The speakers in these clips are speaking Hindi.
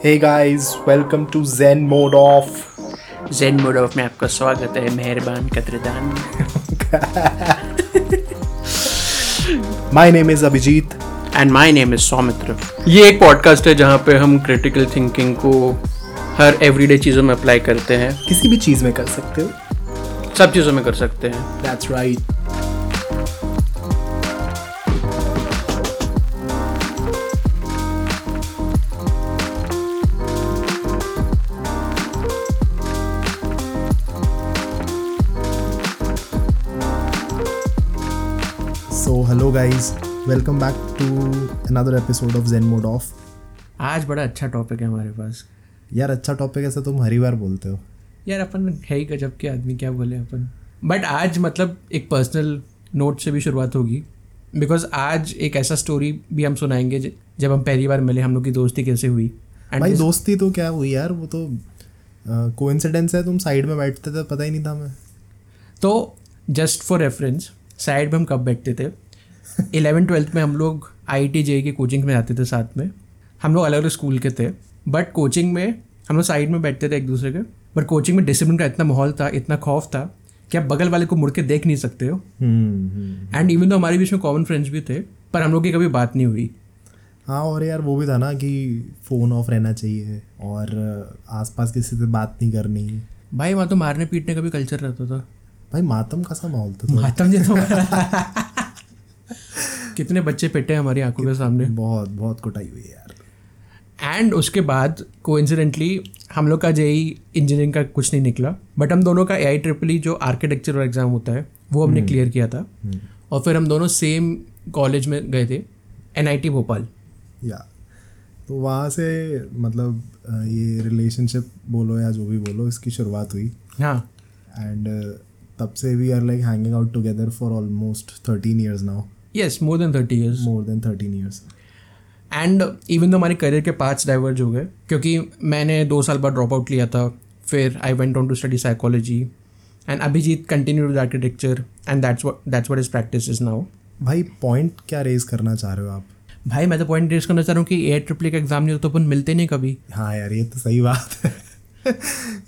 Hey guys, welcome to Zen Mode Off. Zen mode off में आपका स्वागत है मेहरबान कदरदान My name is Abhijit. And my name is Saumitra ये एक पॉडकास्ट है जहाँ पे हम क्रिटिकल थिंकिंग को हर एवरीडे चीज़ों में अप्लाई करते हैं किसी भी चीज़ में कर सकते हो सब चीज़ों में कर सकते हैं That's right. Hello guys, welcome back to another episode of Zen Mode Off. आज बड़ा अच्छा टॉपिक है हमारे पास। यार अच्छा टॉपिक ऐसा तुम हरी बार बोलते हो। यार अपन है ही गजब के आदमी क्या बोले अपन? बट आज मतलब एक पर्सनल नोट से भी शुरुआत होगी। बिकॉज़ आज एक ऐसा स्टोरी भी हम सुनाएँगे जब हम पहली बार मिले हम लोग की दोस्ती कैसे हुई। And भाई this- दोस्ती तो क्या हुई यार? वो तो कोइंसिडेंस है तुम साइड में बैठते थे पता ही नहीं था हमें। तो जस्ट फॉर रेफरेंस साइड में हम कब बैठते थे? इलेवन ट्वेल्थ में हम लोग आई टी जे की कोचिंग में जाते थे साथ में। हम लोग अलग अलग स्कूल के थे बट कोचिंग में हम लोग साइड में बैठते थे एक दूसरे के बट कोचिंग में डिसिप्लिन का इतना माहौल था इतना खौफ था कि आप बगल वाले को मुड़ के देख नहीं सकते हो। एंड इवन तो हमारे बीच में कॉमन फ्रेंड्स भी थे पर हम लोग की कभी बात नहीं हुई। हाँ और यार वो भी था ना कि फ़ोन ऑफ़ रहना चाहिए और आसपास किसी से बात नहीं करनी। भाई वहाँ तो मारने पीटने का भी कल्चर रहता था। भाई मातम का सा माहौल था मातम जी तो कितने बच्चे पिटे हमारी आँखों के सामने? बहुत बहुत कुटाई हुई है यार। एंड उसके बाद कोइंसिडेंटली हम लोग का जेई इंजीनियरिंग का कुछ नहीं निकला बट हम दोनों का ए आई ट्रिपल जो आर्किटेक्चर एग्ज़ाम होता है वो हमने क्लियर किया था। और फिर हम दोनों सेम कॉलेज में गए थे एन आई टी भोपाल। या। तो वहाँ से मतलब ये रिलेशनशिप बोलो या जो भी बोलो इसकी शुरुआत हुई। हाँ। एंड तब से we are like hanging out together for almost thirteen years now yes more than thirty years more than thirteen years and even तो हमारे करियर के पाँच डाइवर्ज हो गए क्योंकि मैंने दो साल बाद ड्रॉप आउट लिया था फिर I went on to study psychology and Abhijit continue with architecture and that's that's what is practice is now भाई पॉइंट क्या रेज करना चाह रहे हो आप? भाई मैं तो पॉइंट रेस करना चाह रहा हूँ कि ए ट्रिपल का एग्ज़ाम नहीं होता तो अपन मिलते नहीं कभी। हाँ यार ये तो सही बात है।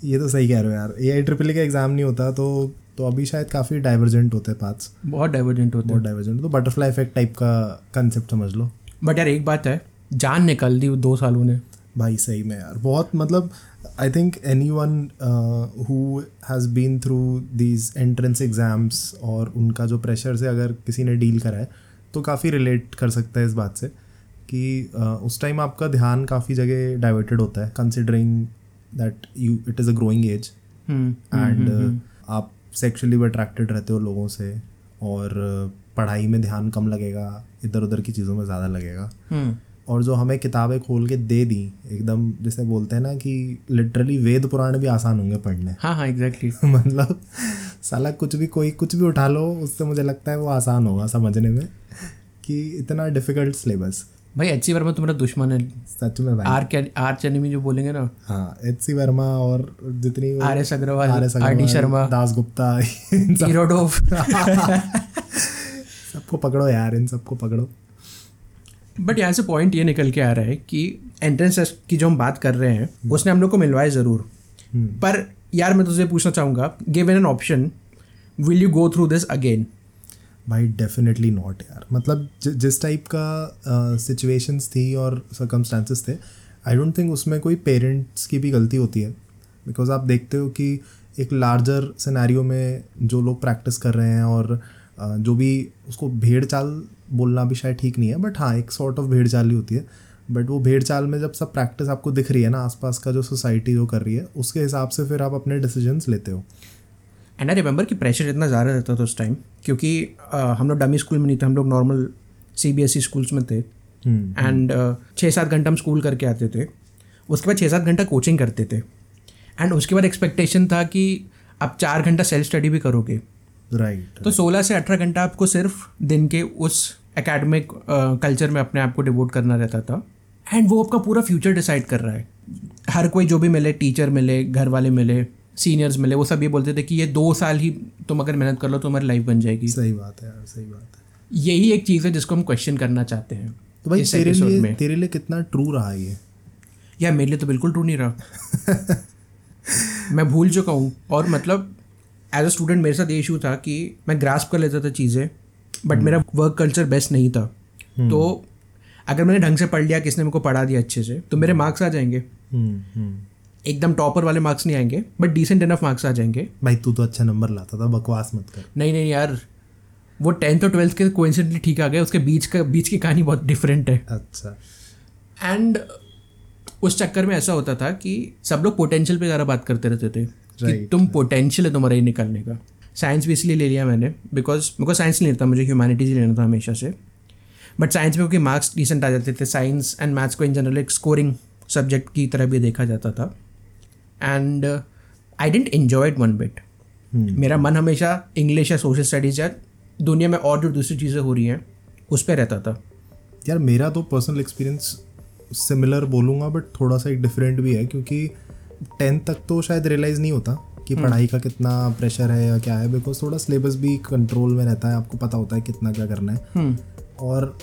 ये तो सही कह रहे हो यार। ए आई ट्रिपल का एग्ज़ाम नहीं होता तो तो अभी शायद काफ़ी डाइवर्जेंट होते हैं पाथ्स बहुत डाइवर्जेंट होते बहुत डाइवर्जेंट तो बटरफ्लाई इफ़ेक्ट टाइप का कंसेप्ट समझ लो। बट यार एक बात है जान निकाल दी दो सालों ने। भाई सही में यार बहुत मतलब I think anyone who has been through these entrance exams और उनका जो प्रेशर से अगर किसी ने डील करा है तो काफ़ी रिलेट कर सकता है इस बात से कि uh, उस टाइम आपका ध्यान काफ़ी जगह डाइवर्टेड होता है considering that you it is a growing age and uh, आप सेक्सुअली अट्रैक्टेड रहते हो लोगों से और पढ़ाई में ध्यान कम लगेगा इधर उधर की चीज़ों में ज़्यादा लगेगा। हम्म। और जो हमें किताबें खोल के दे दी एकदम जैसे बोलते हैं ना कि लिटरली वेद पुराण भी आसान होंगे पढ़ने। हाँ हाँ एग्जैक्टली exactly. मतलब साला कुछ भी कोई कुछ भी उठा लो उससे मुझे लगता है वो आसान होगा समझने में कि इतना डिफ़िकल्ट सिलेबस भाई एच सी वर्मा तुम्हारा दुश्मन है। सच में भाई। आर के आर चैनी जो बोलेंगे ना। हाँ एच सी वर्मा और जितनी R S Agarwal R S R D Sharma Das Gupta Irodov सबको पकड़ो यार इन सबको पकड़ो। बट यहाँ से पॉइंट ये निकल के आ रहा है कि एंट्रेंस टेस्ट की जो हम बात कर रहे हैं उसने हम लोग को मिलवाए ज़रूर। हम्म। पर यार मैं तुझे पूछना चाहूँगा give an an option will you go through this again भाई डेफिनेटली नॉट यार। मतलब जि, जिस टाइप का सिचुएशंस uh, थी और सर्कमस्टांसेस थे आई डोंट थिंक उसमें कोई पेरेंट्स की भी गलती होती है। बिकॉज़ आप देखते हो कि एक लार्जर सिनेरियो में जो लोग प्रैक्टिस कर रहे हैं और अ, जो भी उसको भेड़ चाल बोलना भी शायद ठीक नहीं है बट हाँ एक सॉर्ट ऑफ़ भेड़ चाल ही होती है। बट वो भेड़ चाल में जब सब प्रैक्टिस आपको दिख रही है ना आसपास का जो सोसाइटी जो कर रही है उसके हिसाब से फिर आप अपने डिसीजंस लेते हो। एंड आई रिमेंबर कि प्रेशर इतना ज़्यादा रहता था उस टाइम क्योंकि हम लोग डमी स्कूल में नहीं थे हम लोग normal C B S E schools में थे। एंड छः सात घंटा हम स्कूल करके आते थे। उसके बाद छः सात घंटा कोचिंग करते थे। एंड उसके बाद एक्सपेक्टेशन था कि आप चार घंटा सेल्फ स्टडी भी करोगे। राइट right, तो 16 से 18 घंटा आपको सिर्फ़ दिन के उस एकेडमिक कल्चर uh, में अपने आप को डिवोट करना रहता था। एंड वो आपका पूरा फ्यूचर डिसाइड कर रहा है। हर कोई जो भी मिले टीचर मिले घर वाले मिले सीनियर्स मिले वो सब ये बोलते थे कि ये दो साल ही तुम अगर मेहनत कर लो तो हमारी लाइफ बन जाएगी। सही बात है यार सही बात है। यही एक चीज़ है जिसको हम क्वेश्चन करना चाहते हैं तो भाई तेरे लिए में। तेरे लिए कितना ट्रू रहा ये? यार मेरे लिए तो बिल्कुल ट्रू नहीं रहा। मैं भूल चुका हूँ और मतलब एज अ स्टूडेंट मेरे साथ ये इशू था कि मैं ग्रास्प कर लेता था चीज़ें बट मेरा वर्क कल्चर बेस्ट नहीं था। तो अगर मैंने ढंग से पढ़ लिया किसने मेरे को पढ़ा दिया अच्छे से तो मेरे मार्क्स आ जाएँगे। हम्म हम्म। एकदम टॉपर वाले मार्क्स नहीं आएँगे बट डिसेंट इनफ मार्क्स आ जाएँगे। भाई तू तो अच्छा नंबर लाता था बकवास मत कर। नहीं नहीं यार वो टेंथ और ट्वेल्थ के कोइंसिडेंटली ठीक आ गए उसके बीच का बीच की कहानी बहुत डिफरेंट है। अच्छा। एंड उस चक्कर में ऐसा होता था कि सब लोग पोटेंशियल पे ज़्यादा बात करते रहते थे right, कि तुम पोटेंशियल है तुम्हारा ही निकलने का। साइंस भी इसलिए ले लिया मैंने बिकॉज़ मेरे को साइंस नहीं लेता मुझे ह्यूमैनिटीज़ लेना था हमेशा से। बट साइंस में क्योंकि मार्क्स डिसेंट आ जाते थे साइंस एंड मैथ्स को इन जनरल एक स्कोरिंग सब्जेक्ट की तरह भी देखा जाता था। And I didn't enjoy it one bit मेरा मन हमेशा इंग्लिश या सोशल स्टडीज़ या दुनिया में और जो दूसरी चीज़ें हो रही हैं उस पर रहता था। यार मेरा तो पर्सनल एक्सपीरियंस सिमिलर बोलूँगा बट थोड़ा सा एक डिफरेंट भी है क्योंकि टेंथ तक तो शायद रियलाइज़ नहीं होता कि पढ़ाई का कितना प्रेशर है या क्या है बिकॉज़ थोड़ा सिलेबस भी कंट्रोल में रहता है आपको पता होता है कितना क्या करना है। और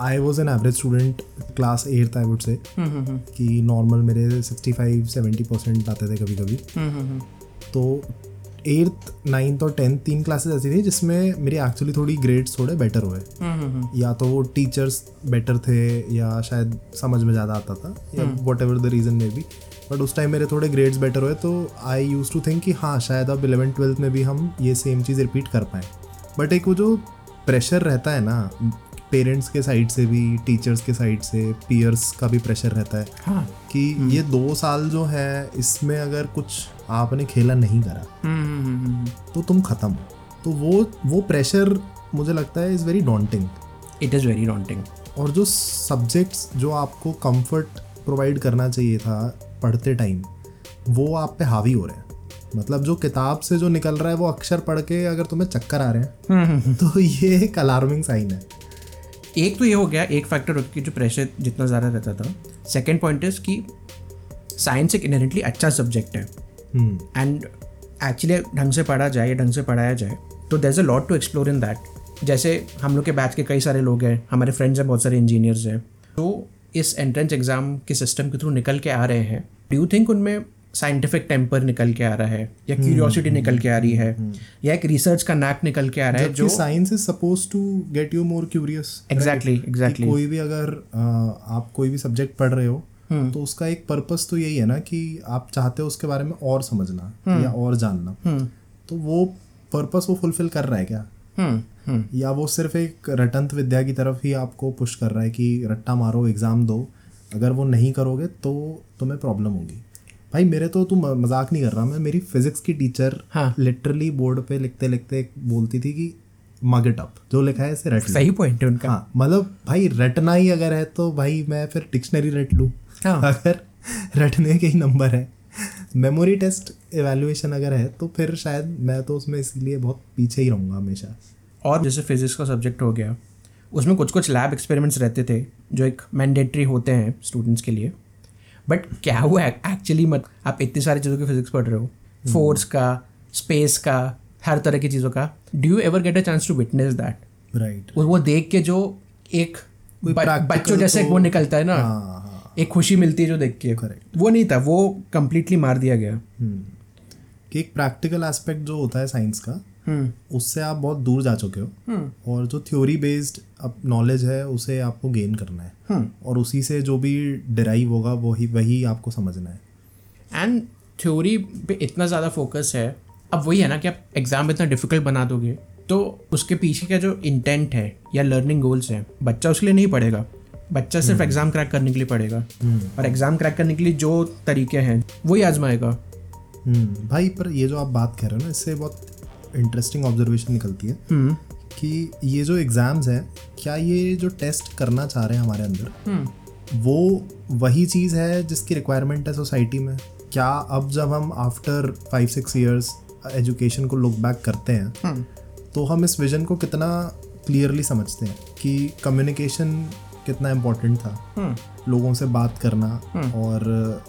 I was an average student class eighth I would say कि नॉर्मल मेरे सिक्सटी फाइव सेवेंटी परसेंट आते थे कभी कभी तो एट्थ नाइन्थ और टेंथ तीन क्लासेस ऐसी थी जिसमें मेरी एक्चुअली थोड़ी ग्रेड्स थोड़े बेटर हुए। या तो वो टीचर्स बेटर थे या शायद समझ में ज़्यादा आता था या वट एवर द रीज़न में भी बट उस टाइम मेरे थोड़े ग्रेड्स बेटर हुए तो आई यूज़ टू थिंक कि हाँ शायद अब इलेवन ट्वेल्थ में भी हम ये सेम चीज़ रिपीट कर पाएँ। बट एक वो जो प्रेशर रहता है ना पेरेंट्स के साइड से भी टीचर्स के साइड से पीयर्स का भी प्रेशर रहता है हाँ। कि ये दो साल जो है इसमें अगर कुछ आपने खेला नहीं करा तो तुम खत्म। तो वो वो प्रेशर मुझे लगता है is very daunting it is very daunting और जो सब्जेक्ट्स जो आपको कंफर्ट प्रोवाइड करना चाहिए था पढ़ते टाइम वो आप पे हावी हो रहे हैं। मतलब जो किताब से जो निकल रहा है वो अक्षर पढ़ के अगर तुम्हें चक्कर आ रहे हैं तो ये एक अलार्मिंग साइन है। एक तो ये हो गया एक फैक्टर कि जो प्रेशर जितना ज़्यादा रहता था। सेकेंड पॉइंट इज़ कि साइंस एक इनहेरेंटली अच्छा सब्जेक्ट है। एंड एक्चुअली ढंग से पढ़ा जाए या ढंग से पढ़ाया जाए तो there is a lot to explore in that जैसे हम लोग के बैच के कई सारे लोग हैं हमारे फ्रेंड्स हैं बहुत सारे इंजीनियर्स हैं। तो इस एंट्रेंस एग्ज़ाम के सिस्टम के थ्रू निकल के आ रहे हैं। डू यू थिंक उनमें साइंटिफिक टेम्पर निकल के आ रहा है या क्यूरियोसिटी निकल के आ रही है या एक रिसर्च का नैक निकल के आ रहा है जो science is suppose to get you more curious exactly exactly कोई भी अगर आप कोई भी सब्जेक्ट पढ़ रहे हो तो उसका एक पर्पस तो यही है ना कि आप चाहते हो उसके बारे में और समझना या और जानना। तो वो पर्पस वो फुलफिल कर रहा है क्या? हम्म हम्म। या वो सिर्फ़ एक रटंत विद्या की तरफ़ ही आपको पुश कर रहा है कि रट्टा मारो एग्ज़ाम दो अगर वो नहीं करोगे तो तुम्हें प्रॉब्लम होगी? भाई मेरे तो तू मज़ाक नहीं कर रहा। मैं मेरी फिजिक्स की टीचर हाँ। लिटरली बोर्ड पे लिखते लिखते बोलती थी कि मग इट अप जो लिखा है इसे रट सही पॉइंट है उनका। हाँ मतलब भाई रटना ही अगर है तो भाई मैं फिर डिक्शनरी रट लूँ। हाँ। अगर रटने के ही नंबर है। मेमोरी टेस्ट एवेल्युएशन अगर है तो फिर शायद मैं तो उसमें इसलिए बहुत पीछे ही रहूँगा हमेशा। और जैसे फिजिक्स का सब्जेक्ट हो गया उसमें कुछ कुछ लैब एक्सपेरिमेंट्स रहते थे जो एक मैंडेटरी होते हैं स्टूडेंट्स के लिए। बट क्या हुआ? एक्चुअली मत आप इतनी सारी चीज़ों की फिजिक्स पढ़ रहे हो। फोर्स का स्पेस का हर तरह की चीज़ों का। Do you ever get a chance to witness that right वो देख के जो एक बच्चों जैसे तो- वो निकलता है ना हाँ हाँ एक खुशी मिलती है जो देख के। Correct. वो नहीं था वो कंप्लीटली मार दिया गया। हम्म। कि एक प्रैक्टिकल एस्पेक्ट जो होता है साइंस का उससे आप बहुत दूर जा चुके हो। और जो थ्योरी बेस्ड अब नॉलेज है उसे आपको गेन करना है। और उसी से जो भी डिराइव होगा वही वही आपको समझना है। एंड थ्योरी पे इतना ज़्यादा फोकस है। अब वही है ना कि आप एग्ज़ाम इतना डिफ़िकल्ट बना दोगे तो उसके पीछे का जो इंटेंट है या लर्निंग गोल्स हैं बच्चा उसके लिए नहीं पढ़ेगा। बच्चा सिर्फ़ एग्ज़ाम क्रैक करने के लिए पढ़ेगा। और एग्ज़ाम क्रैक करने के लिए जो तरीके हैं वही आजमाएगा। हम्म, भाई पर ये जो आप बात कर रहे हो ना इससे बहुत इंटरेस्टिंग ऑब्जर्वेशन निकलती है हम्म। कि ये जो एग्ज़ाम्स हैं क्या ये जो टेस्ट करना चाह रहे हैं हमारे अंदर हम्म। वो वही चीज़ है जिसकी रिक्वायरमेंट है सोसाइटी में? क्या अब जब हम after five six years education को लुक बैक करते हैं हम्म। तो हम इस विजन को कितना क्लियरली समझते हैं कि कम्युनिकेशन कितना इम्पोर्टेंट था। हम्म। लोगों से बात करना और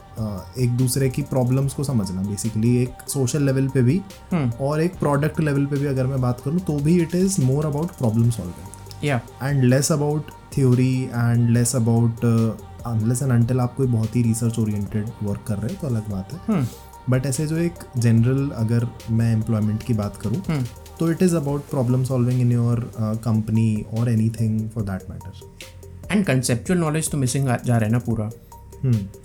एक दूसरे की प्रॉब्लम्स को समझना बेसिकली एक सोशल लेवल पे भी हम्म। और एक प्रोडक्ट लेवल पे भी अगर मैं बात करूँ तो भी it is more about problem solving and less about theory and less about unless and until आप कोई बहुत ही रिसर्च ओरिएंटेड वर्क कर रहे हो तो अलग बात है। बट ऐसे जो एक जनरल अगर मैं एम्प्लॉयमेंट की बात करूँ तो it is about problem solving in your company और anything for that matter and conceptual knowledge तो मिसिंग जा रहा है ना पूरा।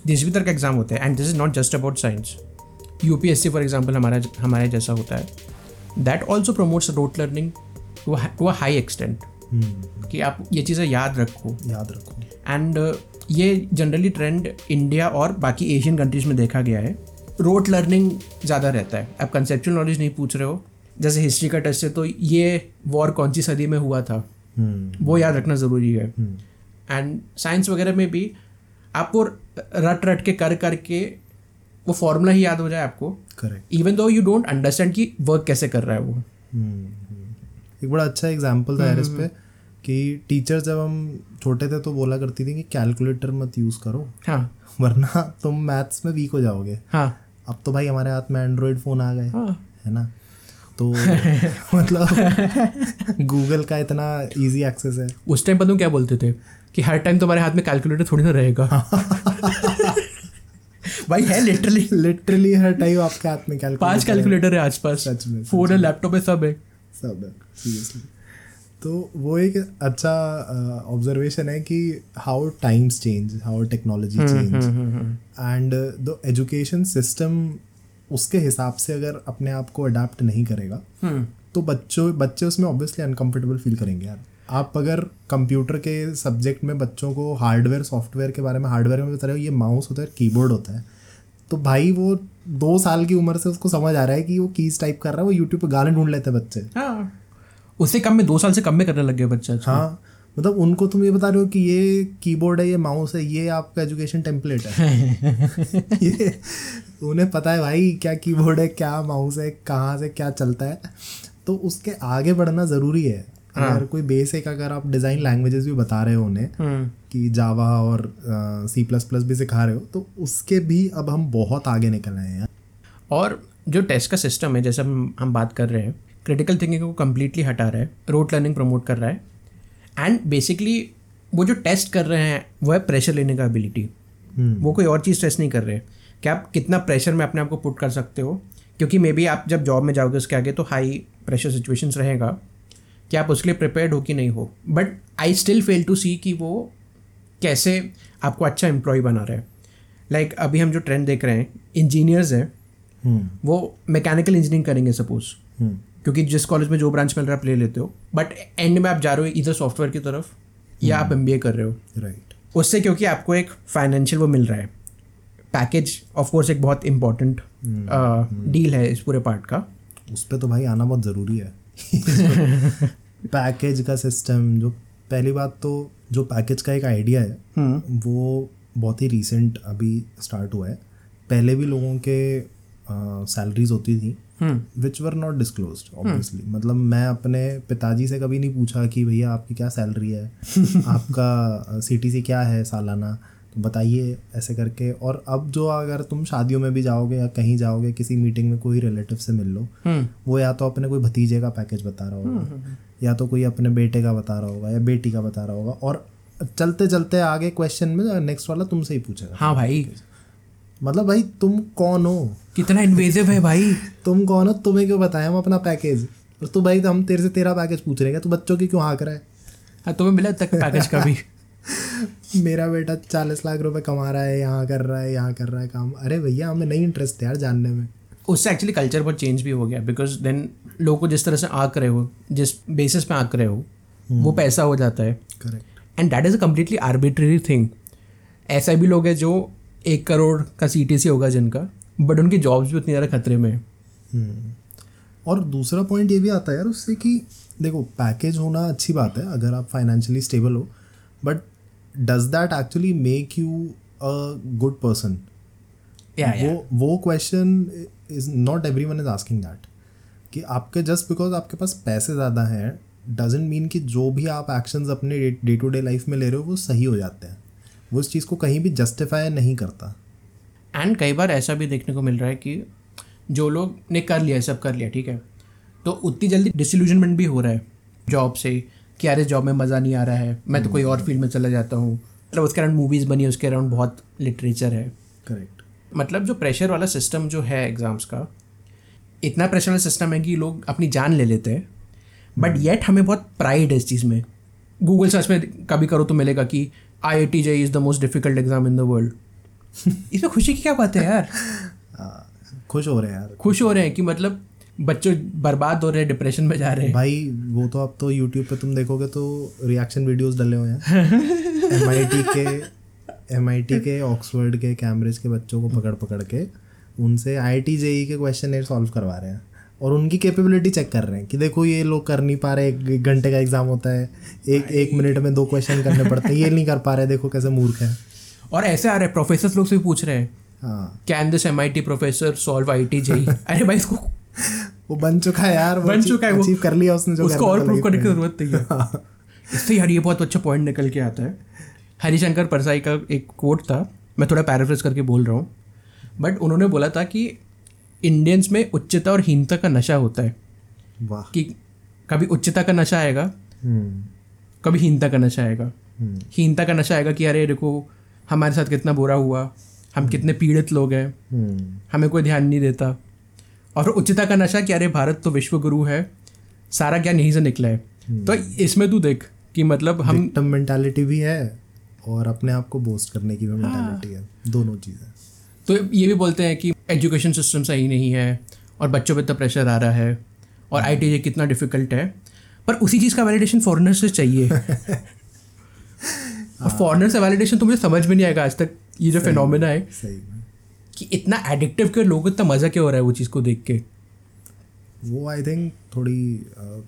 जिस भी तरह का एग्ज़ाम होता है। And this is not just about science U P S C for example हमारा हमारे जैसा होता है। That also promotes rote learning to a high extent कि आप ये चीज़ें याद रखो। याद रखो। एंड uh, ये जनरली ट्रेंड इंडिया और बाकी एशियन कंट्रीज़ में देखा गया है। रोट लर्निंग ज़्यादा रहता है। आप कंसेप्चुअल नॉलेज नहीं पूछ रहे हो। जैसे हिस्ट्री का टेस्ट है तो ये वॉर कौन सी सदी में हुआ था? हम्म, वो याद रखना ज़रूरी है। एंड साइंस वगैरह में भी आपको रट रट के कर करके वो फॉर्मूला ही याद हो जाए आपको। Correct even though you don't understand कि वर्क कैसे कर रहा है वो। एक बड़ा अच्छा एग्ज़ाम्पल था इस पे कि टीचर जब हम छोटे थे तो बोला करती थी कि कैलकुलेटर मत यूज़ करो। हाँ। वरना तुम मैथ्स में वीक हो जाओगे। हाँ। अब तो भाई हमारे हाथ में एंड्रॉयड फ़ोन आ गए। हाँ। है ना? तो मतलब गूगल का इतना इजी एक्सेस है। उस टाइम पर तुम क्या बोलते थे? कि हर टाइम तुम्हारे हाथ में कैलकुलेटर थोड़ी ना रहेगा। भाई है लिटरली लिटरली हर टाइम आपके हाथ में कैलकुलेटर पाँच कैलकुलेटर है आज पास सच में फ़ोन है लैपटॉप है सब है। सब है सीरियसली तो वो एक अच्छा ऑब्जर्वेशन है कि how times change how technology change and the education system उसके हिसाब से अगर अपने आप को अडाप्ट नहीं करेगा हम्म। तो बच्चों बच्चे उसमें ऑब्वियसली अनकंफर्टेबल फील करेंगे यार। आप अगर कंप्यूटर के सब्जेक्ट में बच्चों को हार्डवेयर सॉफ्टवेयर के बारे में हार्डवेयर में बता रहे हो ये माउस होता है कीबोर्ड होता है तो भाई वो दो साल की उम्र से उसको समझ आ रहा है कि वो कीज टाइप कर रहा है वो यूट्यूब पर गाने ढूंढ लेते हैं बच्चे। हाँ। उससे कम में दो साल से कम में करने लग गया बच्चा हाँ मतलब उनको तुम ये बता रहे हो कि ये कीबोर्ड है ये माउस है ये आपका एजुकेशन टेम्पलेट है। ये उन्हें पता है भाई क्या कीबोर्ड है क्या माउस है कहाँ से क्या चलता है। तो उसके आगे बढ़ना ज़रूरी है। अगर कोई बेसिक अगर आप डिज़ाइन लैंग्वेजेस भी बता रहे हो उन्हें हम्म। कि जावा और सी प्लस प्लस भी सिखा रहे हो तो उसके भी अब हम बहुत आगे निकल आए हैं। और जो टेस्ट का सिस्टम है जैसे हम हम बात कर रहे हैं क्रिटिकल थिंकिंग को कम्प्लीटली हटा रहा है रोट लर्निंग प्रमोट कर रहा है एंड बेसिकली वो जो टेस्ट कर रहे हैं वो है प्रेशर लेने का एबिलिटी हम्म, वो कोई और चीज़ टेस्ट नहीं कर रहे. कि आप कितना प्रेशर में अपने आप को पुट कर सकते हो? क्योंकि मे बी आप जब जॉब में जाओगे उसके आगे तो हाई प्रेशर सिचुएशंस रहेगा कि आप उसके लिए प्रिपेयर्ड हो कि नहीं हो. But I still fail to see कि वो कैसे आपको अच्छा एम्प्लॉय बना रहा है. लाइक like, अभी हम जो ट्रेंड देख रहे हैं इंजीनियर्स हैं हम्म, वो मैकेनिकल इंजीनियरिंग करेंगे सपोज़ क्योंकि जिस कॉलेज में जो ब्रांच मिल रहा है आप ले लेते हो। बट एंड में आप जा रहे हो इधर सॉफ्टवेयर की तरफ़ या आप एमबीए कर रहे हो। Right right. उससे क्योंकि आपको एक फाइनेंशियल वो मिल रहा है। पैकेज ऑफ़ कोर्स एक बहुत इंपॉर्टेंट डील है इस पूरे पार्ट का। उस पर तो भाई आना बहुत ज़रूरी है। पैकेज का सिस्टम जो पहली बात तो जो पैकेज का एक आइडिया है हम्म वो बहुत ही रिसेंट अभी स्टार्ट हुआ है। पहले भी लोगों के सैलरीज होती थी। Which were not disclose obviously मतलब मैं अपने पिताजी से कभी नहीं पूछा कि भैया आपकी क्या सैलरी है? आपका सी क्या है सालाना? तो बताइए ऐसे करके। और अब जो अगर तुम शादियों में भी जाओगे या कहीं जाओगे किसी मीटिंग में कोई रिलेटिव से मिल लो हम्म वो या तो अपने कोई भतीजे का पैकेज बता रहा होगा या तो कोई अपने बेटे का बता रहा होगा या बेटी का बता रहा होगा। और चलते चलते आगे क्वेश्चन में नेक्स्ट वाला तुमसे ही पूछेगा। हाँ भाई। मतलब भाई तुम कौन हो? कितना इन्वेजिव है भाई। तुम कौन हो? तुम्हें क्यों बताया? हम अपना पैकेज और तू भाई तो हम तेरे से तेरा पैकेज पूछ रहे हैं तू बच्चों की क्यों हाँक रहा है? हाँ तुम्हें मिला तक पैकेज का भी। मेरा बेटा चालीस लाख रुपए कमा रहा है यहाँ कर रहा है यहाँ कर रहा है काम। अरे भैया हमें नहीं इंटरेस्ट है यार जानने में। उससे एक्चुअली कल्चर बहुत चेंज भी हो गया बिकॉज़ देन लोगों को जिस तरह से आंक रहे हो जिस बेसिस पे आंक रहे हो वो पैसा हो जाता है। Correct and that is a completely arbitrary thing ऐसा भी लोग हैं जो एक करोड़ का सी टी सी होगा जिनका बट उनकी जॉब्स भी उतनी ज़्यादा खतरे में है। और दूसरा पॉइंट ये भी आता है यार उससे कि देखो पैकेज होना अच्छी बात है अगर आप फाइनेंशियली स्टेबल हो but does that actually make you a good person वो वो question is not everyone is asking that कि आपके जस्ट बिकॉज़ आपके पास पैसे ज़्यादा हैं डजेंट मीन कि जो भी आप एक्शंस अपने डे टू डे लाइफ में ले रहे हो वो सही हो जाते हैं। वो इस चीज़ को कहीं भी जस्टिफाई नहीं करता। एंड कई बार ऐसा भी देखने को मिल रहा है कि जो लोग ने कर लिया सब कर लिया ठीक है? तो उतनी जल्दी डिसल्यूजनमेंट भी हो रहा है जॉब से कि इस जॉब में मज़ा नहीं आ रहा है मैं तो कोई और फ़ील्ड में चला जाता हूँ। मतलब उसके अराउंड मूवीज़ बनी है उसके अराउंड बहुत लिटरेचर है। करेक्ट मतलब जो प्रेशर वाला सिस्टम जो है एग्ज़ाम्स का इतना प्रेशर वाला सिस्टम है कि लोग अपनी जान ले लेते हैं। बट येट हमें बहुत प्राइड है इस चीज़ में। गूगल सर्च में कभी करो तो मिलेगा कि I I T J is the most difficult exam in the world इसमें खुशी की क्या बात है यार? खुश हो रहे हैं यार। खुश हो रहे हैं कि मतलब बच्चे बर्बाद हो रहे हैं डिप्रेशन में जा रहे हैं। भाई वो तो अब तो यूट्यूब पे तुम देखोगे तो रिएक्शन वीडियोस डले हुए हैं। MIT के MIT के ऑक्सफोर्ड के कैम्ब्रिज के बच्चों को पकड़ पकड़ के उनसे आई टी जेई के क्वेश्चन सॉल्व करवा रहे हैं। और उनकी कैपेबिलिटी चेक कर रहे हैं कि देखो ये लोग कर नहीं पा रहे एक घंटे का एग्ज़ाम होता है एक एक मिनट में दो क्वेश्चन करने पड़ते हैं ये नहीं कर पा रहे देखो कैसे मूर्ख है। और ऐसे आ रहे हैं प्रोफेसर लोग से भी पूछ रहे हैं हाँ। Can this M I T professor solve I T JEE अरे भाई इसको वो बन चुका है यार बन चुका है वो। अचीव कर लिया उसने जो उसको और प्रूव करने की ज़रूरत नहीं है। इससे यार ये बहुत अच्छा पॉइंट निकल के आता है। हरिशंकर परसाई का एक कोट था मैं थोड़ा पैराफ्रेज करके बोल रहा हूँ बट उन्होंने बोला था कि इंडियंस में उच्चता और हीनता का नशा होता है। वाह। कि कभी उच्चता का नशा आएगा हम्म। कभी हीनता का नशा आएगा। हम्म। हीनता का नशा आएगा कि अरे देखो हमारे साथ कितना बुरा हुआ हम कितने पीड़ित लोग हैं हम्म। हमें कोई ध्यान नहीं देता। और उच्चता का नशा कि अरे भारत तो विश्व गुरु है सारा ज्ञान यहीं से निकला है। तो इसमें तू देख कि मतलब हम मेंटालिटी भी है और अपने आप को बोस्ट करने की भी मेंटालिटी है। दोनों चीज़ें। तो ये भी बोलते हैं कि एजुकेशन सिस्टम सही नहीं है और बच्चों पे इतना प्रेशर आ रहा है और आई टी कितना डिफ़िकल्ट है। पर उसी चीज़ का वैलिडेशन फॉरनर से चाहिए। और फॉरनर से वैलिडेशन तो मुझे समझ में नहीं आएगा आज तक ये जो फिनोमिना है कि इतना एडिक्टिव के लोगों को इतना मज़ा क्यों हो रहा है वो चीज़ को देख के? वो आई थिंक थोड़ी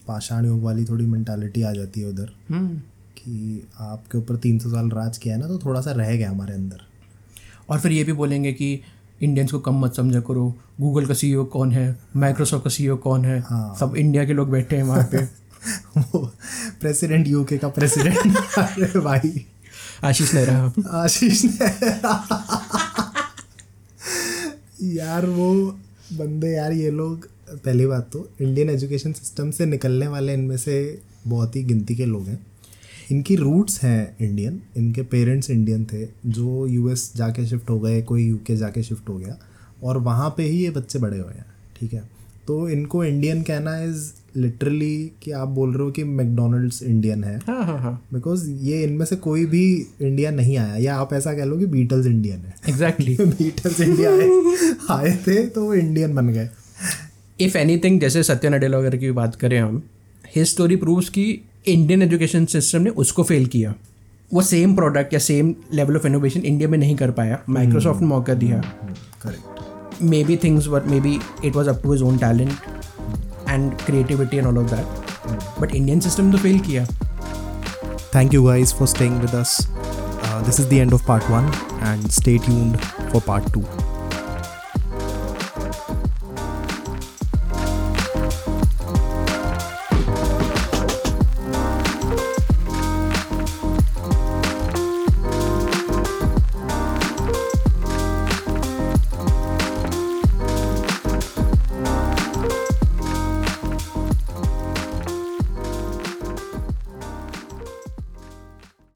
पाषाण योग वाली थोड़ी मेंटालिटी आ जाती है उधर कि आपके ऊपर तीन सौ साल राज किया है ना तो थोड़ा सा रह गया हमारे अंदर। और फिर ये भी बोलेंगे कि इंडियंस को कम मत समझा करो। गूगल का सीईओ कौन है? माइक्रोसॉफ्ट का सीईओ कौन है? हाँ। सब इंडिया के लोग बैठे हैं वहाँ पे। वो प्रेसिडेंट यूके का प्रेसिडेंट अरे भाई। आशीष नेहरा। आशीष यार वो बंदे यार ये लोग पहली बात तो इंडियन एजुकेशन सिस्टम से निकलने वाले इनमें से बहुत ही गिनती के लोग हैं। इनकी रूट्स हैं इंडियन इनके पेरेंट्स इंडियन थे जो यूएस जाके शिफ्ट हो गए कोई यूके जाके शिफ्ट हो गया और वहाँ पे ही ये बच्चे बड़े हुए हैं ठीक है? तो इनको इंडियन कहना इज़ लिटरली कि आप बोल रहे हो कि मैकडोनल्ड्स इंडियन है। हाँ हाँ हाँ। बिकॉज़ ये इनमें से कोई भी इंडिया नहीं आया या आप ऐसा कह लो कि बीटल्स इंडियन है। एग्जैक्टली बीटल्स इंडिया आए आए थे तो वो इंडियन बन गए। इफ़ एनीथिंग जैसे सत्य नडेला वगैरह की बात करें हम हिज स्टोरी प्रूव्स कि इंडियन एजुकेशन सिस्टम ने उसको फेल किया। वो सेम प्रोडक्ट या same level of innovation India में नहीं कर पाया। माइक्रोसॉफ्ट ने मौका दिया। Correct maybe things were maybe it was up to his own talent and creativity and all of that but Indian system तो फेल किया। Thank you guys for staying with us. Uh, this is the end of part one, and stay tuned for part two.